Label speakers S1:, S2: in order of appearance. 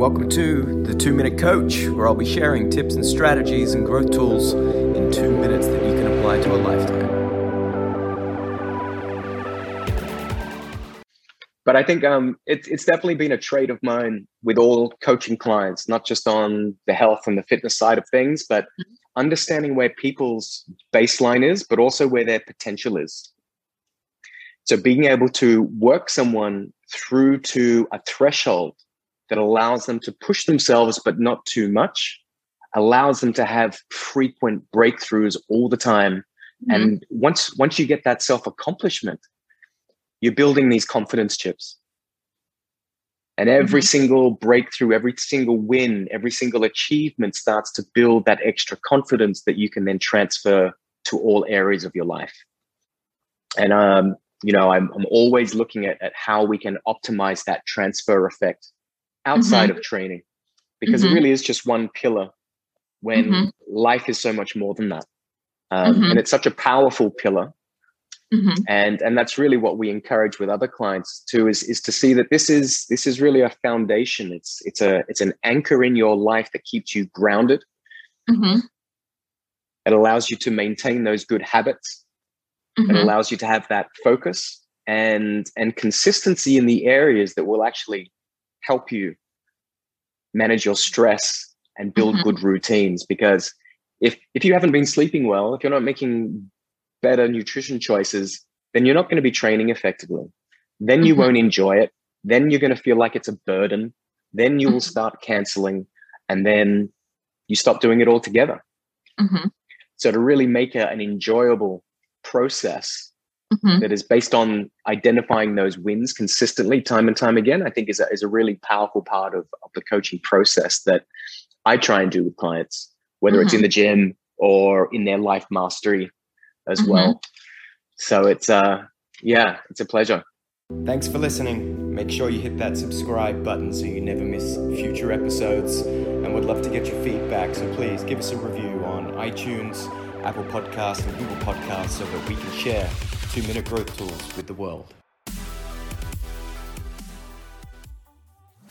S1: welcome to the Two Minute Coach, where I'll be sharing tips and strategies and growth tools in two minutes that you can apply to a lifetime.
S2: But I think um, it, it's definitely been a trait of mine with all coaching clients, not just on the health and the fitness side of things, but understanding where people's baseline is, but also where their potential is. So being able to work someone through to a threshold that allows them to push themselves, but not too much, allows them to have frequent breakthroughs all the time. Mm-hmm. And once once you get that self accomplishment, you're building these confidence chips. And every mm-hmm. single breakthrough, every single win, every single achievement starts to build that extra confidence that you can then transfer to all areas of your life. And um, you know, I'm I'm always looking at, at how we can optimize that transfer effect outside mm-hmm. of training because mm-hmm. it really is just one pillar when mm-hmm. life is so much more than that um, mm-hmm. and it's such a powerful pillar mm-hmm. and and that's really what we encourage with other clients too is is to see that this is this is really a foundation it's it's a it's an anchor in your life that keeps you grounded mm-hmm. it allows you to maintain those good habits it allows you to have that focus and and consistency in the areas that will actually help you manage your stress and build mm-hmm. good routines because if if you haven't been sleeping well if you're not making better nutrition choices then you're not going to be training effectively then you mm-hmm. won't enjoy it then you're going to feel like it's a burden then you will mm-hmm. start canceling and then you stop doing it altogether mm-hmm. so to really make a, an enjoyable process mm-hmm. that is based on identifying those wins consistently time and time again, I think is a, is a really powerful part of, of the coaching process that I try and do with clients, whether mm-hmm. it's in mm-hmm. the gym or in their life mastery as mm-hmm. well. So it's uh yeah, it's a pleasure.
S1: Thanks for listening. Make sure you hit that subscribe button so you never miss future episodes. And we'd love to get your feedback, so please give us a review on iTunes, Apple Podcasts, and Google Podcasts so that we can share two minute growth tools with the world.